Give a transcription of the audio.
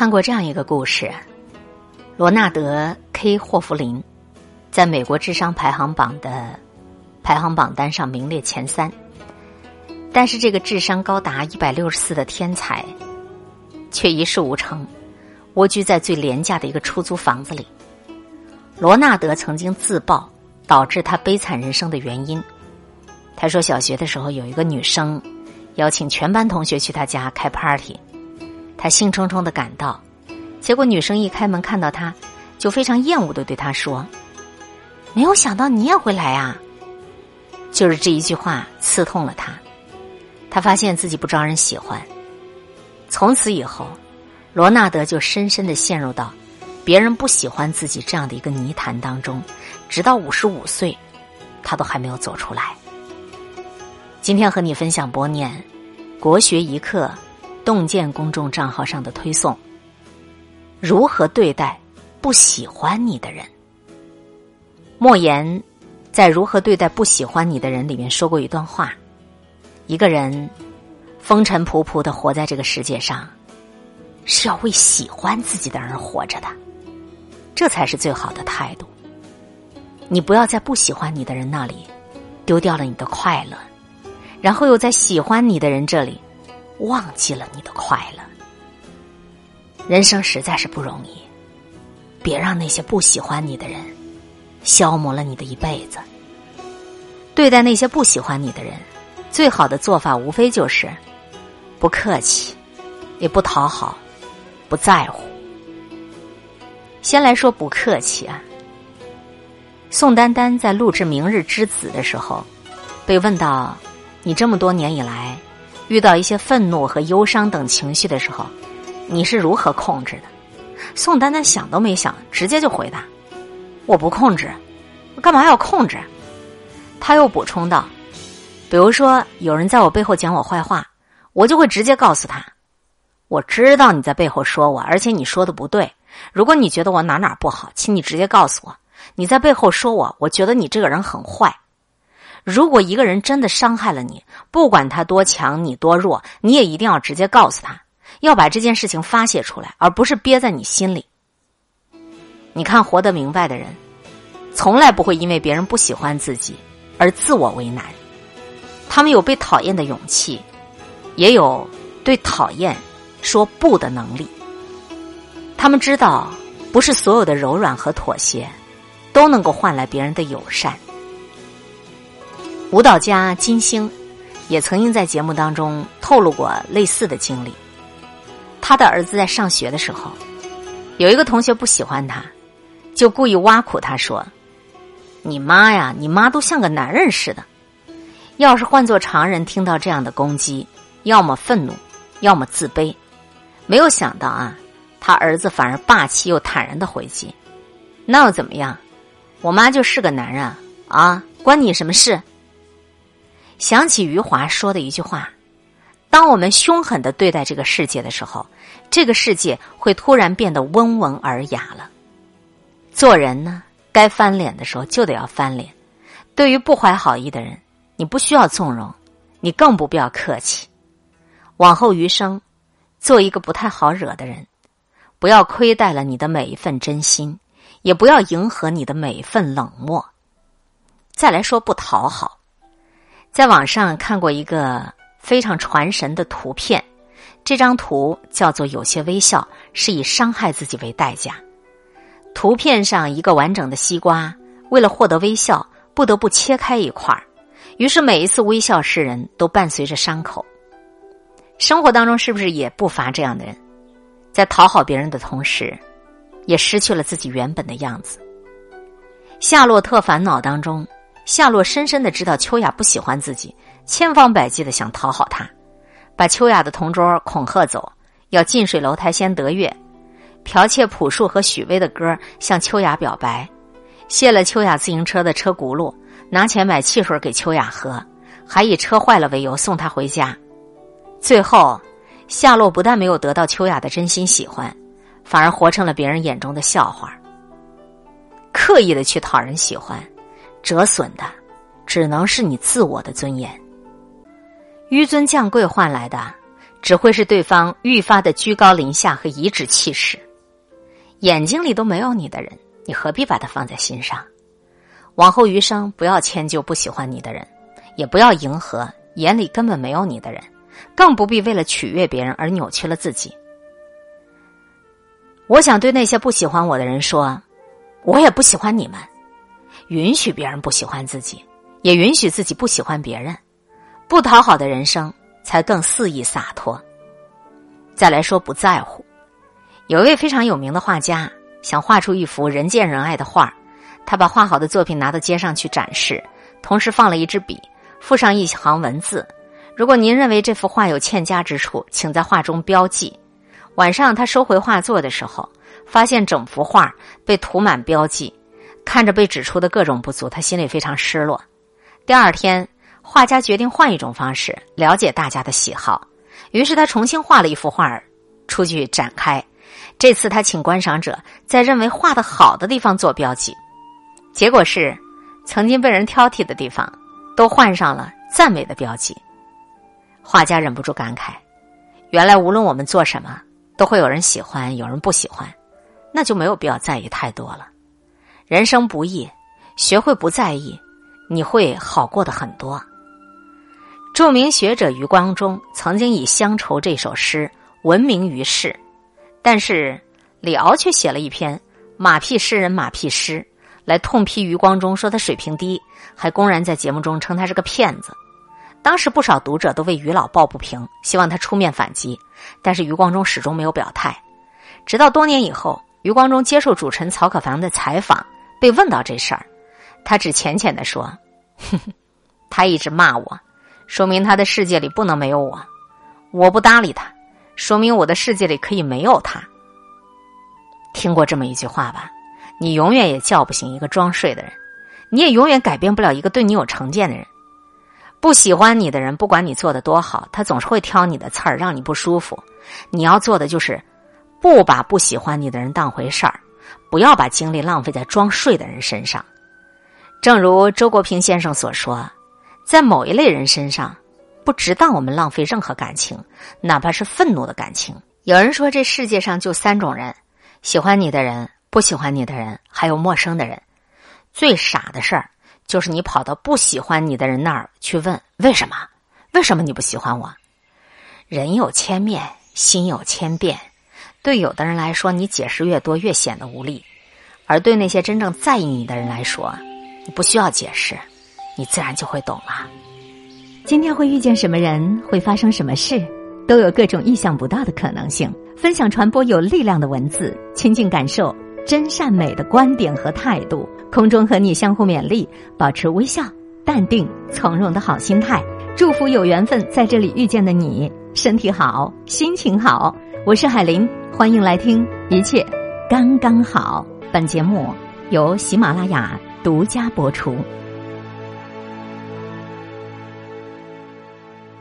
看过这样一个故事：罗纳德 ·K· 霍弗林在美国智商排行榜的排行榜单上名列前三，但是这个智商高达一百六十四的天才却一事无成，蜗居在最廉价的一个出租房子里。罗纳德曾经自曝导致他悲惨人生的原因。他说，小学的时候有一个女生邀请全班同学去他家开 party。他兴冲冲的赶到，结果女生一开门看到他，就非常厌恶的对他说：“没有想到你也会来啊！”就是这一句话刺痛了他，他发现自己不招人喜欢。从此以后，罗纳德就深深的陷入到别人不喜欢自己这样的一个泥潭当中，直到五十五岁，他都还没有走出来。今天和你分享博念国学一课。洞见公众账号上的推送：如何对待不喜欢你的人？莫言在《如何对待不喜欢你的人》里面说过一段话：一个人风尘仆仆的活在这个世界上，是要为喜欢自己的人活着的，这才是最好的态度。你不要在不喜欢你的人那里丢掉了你的快乐，然后又在喜欢你的人这里。忘记了你的快乐，人生实在是不容易。别让那些不喜欢你的人消磨了你的一辈子。对待那些不喜欢你的人，最好的做法无非就是不客气，也不讨好，不在乎。先来说不客气啊。宋丹丹在录制《明日之子》的时候，被问到：“你这么多年以来。”遇到一些愤怒和忧伤等情绪的时候，你是如何控制的？宋丹丹想都没想，直接就回答：“我不控制，我干嘛要控制？”他又补充道：“比如说有人在我背后讲我坏话，我就会直接告诉他，我知道你在背后说我，而且你说的不对。如果你觉得我哪哪不好，请你直接告诉我。你在背后说我，我觉得你这个人很坏。”如果一个人真的伤害了你，不管他多强，你多弱，你也一定要直接告诉他，要把这件事情发泄出来，而不是憋在你心里。你看，活得明白的人，从来不会因为别人不喜欢自己而自我为难。他们有被讨厌的勇气，也有对讨厌说不的能力。他们知道，不是所有的柔软和妥协都能够换来别人的友善。舞蹈家金星也曾经在节目当中透露过类似的经历。他的儿子在上学的时候，有一个同学不喜欢他，就故意挖苦他说：“你妈呀，你妈都像个男人似的。”要是换做常人听到这样的攻击，要么愤怒，要么自卑。没有想到啊，他儿子反而霸气又坦然的回击：“那又怎么样？我妈就是个男人啊，关你什么事？”想起余华说的一句话：“当我们凶狠的对待这个世界的时候，这个世界会突然变得温文尔雅了。做人呢，该翻脸的时候就得要翻脸。对于不怀好意的人，你不需要纵容，你更不必要客气。往后余生，做一个不太好惹的人，不要亏待了你的每一份真心，也不要迎合你的每一份冷漠。再来说不讨好。”在网上看过一个非常传神的图片，这张图叫做“有些微笑是以伤害自己为代价”。图片上一个完整的西瓜，为了获得微笑，不得不切开一块儿，于是每一次微笑示人都伴随着伤口。生活当中是不是也不乏这样的人，在讨好别人的同时，也失去了自己原本的样子？《夏洛特烦恼》当中。夏洛深深的知道秋雅不喜欢自己，千方百计的想讨好她，把秋雅的同桌恐吓走，要近水楼台先得月，剽窃朴树和许巍的歌向秋雅表白，卸了秋雅自行车的车轱辘，拿钱买汽水给秋雅喝，还以车坏了为由送她回家。最后，夏洛不但没有得到秋雅的真心喜欢，反而活成了别人眼中的笑话。刻意的去讨人喜欢。折损的，只能是你自我的尊严。纡尊降贵换来的，只会是对方愈发的居高临下和颐指气使。眼睛里都没有你的人，你何必把他放在心上？往后余生，不要迁就不喜欢你的人，也不要迎合眼里根本没有你的人，更不必为了取悦别人而扭曲了自己。我想对那些不喜欢我的人说，我也不喜欢你们。允许别人不喜欢自己，也允许自己不喜欢别人，不讨好的人生才更肆意洒脱。再来说不在乎，有一位非常有名的画家想画出一幅人见人爱的画，他把画好的作品拿到街上去展示，同时放了一支笔，附上一行文字：如果您认为这幅画有欠佳之处，请在画中标记。晚上他收回画作的时候，发现整幅画被涂满标记。看着被指出的各种不足，他心里非常失落。第二天，画家决定换一种方式了解大家的喜好，于是他重新画了一幅画出去展开。这次他请观赏者在认为画的好的地方做标记，结果是曾经被人挑剔的地方都换上了赞美的标记。画家忍不住感慨：原来无论我们做什么，都会有人喜欢，有人不喜欢，那就没有必要在意太多了。人生不易，学会不在意，你会好过的很多。著名学者余光中曾经以《乡愁》这首诗闻名于世，但是李敖却写了一篇《马屁诗人马屁诗》来痛批余光中，说他水平低，还公然在节目中称他是个骗子。当时不少读者都为余老抱不平，希望他出面反击，但是余光中始终没有表态。直到多年以后，余光中接受主持人曹可凡的采访。被问到这事儿，他只浅浅的说：“哼哼，他一直骂我，说明他的世界里不能没有我；我不搭理他，说明我的世界里可以没有他。”听过这么一句话吧？你永远也叫不醒一个装睡的人，你也永远改变不了一个对你有成见的人。不喜欢你的人，不管你做的多好，他总是会挑你的刺儿，让你不舒服。你要做的就是，不把不喜欢你的人当回事儿。不要把精力浪费在装睡的人身上。正如周国平先生所说，在某一类人身上，不值当我们浪费任何感情，哪怕是愤怒的感情。有人说，这世界上就三种人：喜欢你的人、不喜欢你的人，还有陌生的人。最傻的事儿，就是你跑到不喜欢你的人那儿去问为什么？为什么你不喜欢我？人有千面，心有千变。对有的人来说，你解释越多越显得无力；而对那些真正在意你的人来说，你不需要解释，你自然就会懂了。今天会遇见什么人，会发生什么事，都有各种意想不到的可能性。分享传播有力量的文字，亲近感受真善美的观点和态度。空中和你相互勉励，保持微笑、淡定、从容的好心态。祝福有缘分在这里遇见的你，身体好，心情好。我是海林。欢迎来听，一切刚刚好。本节目由喜马拉雅独家播出。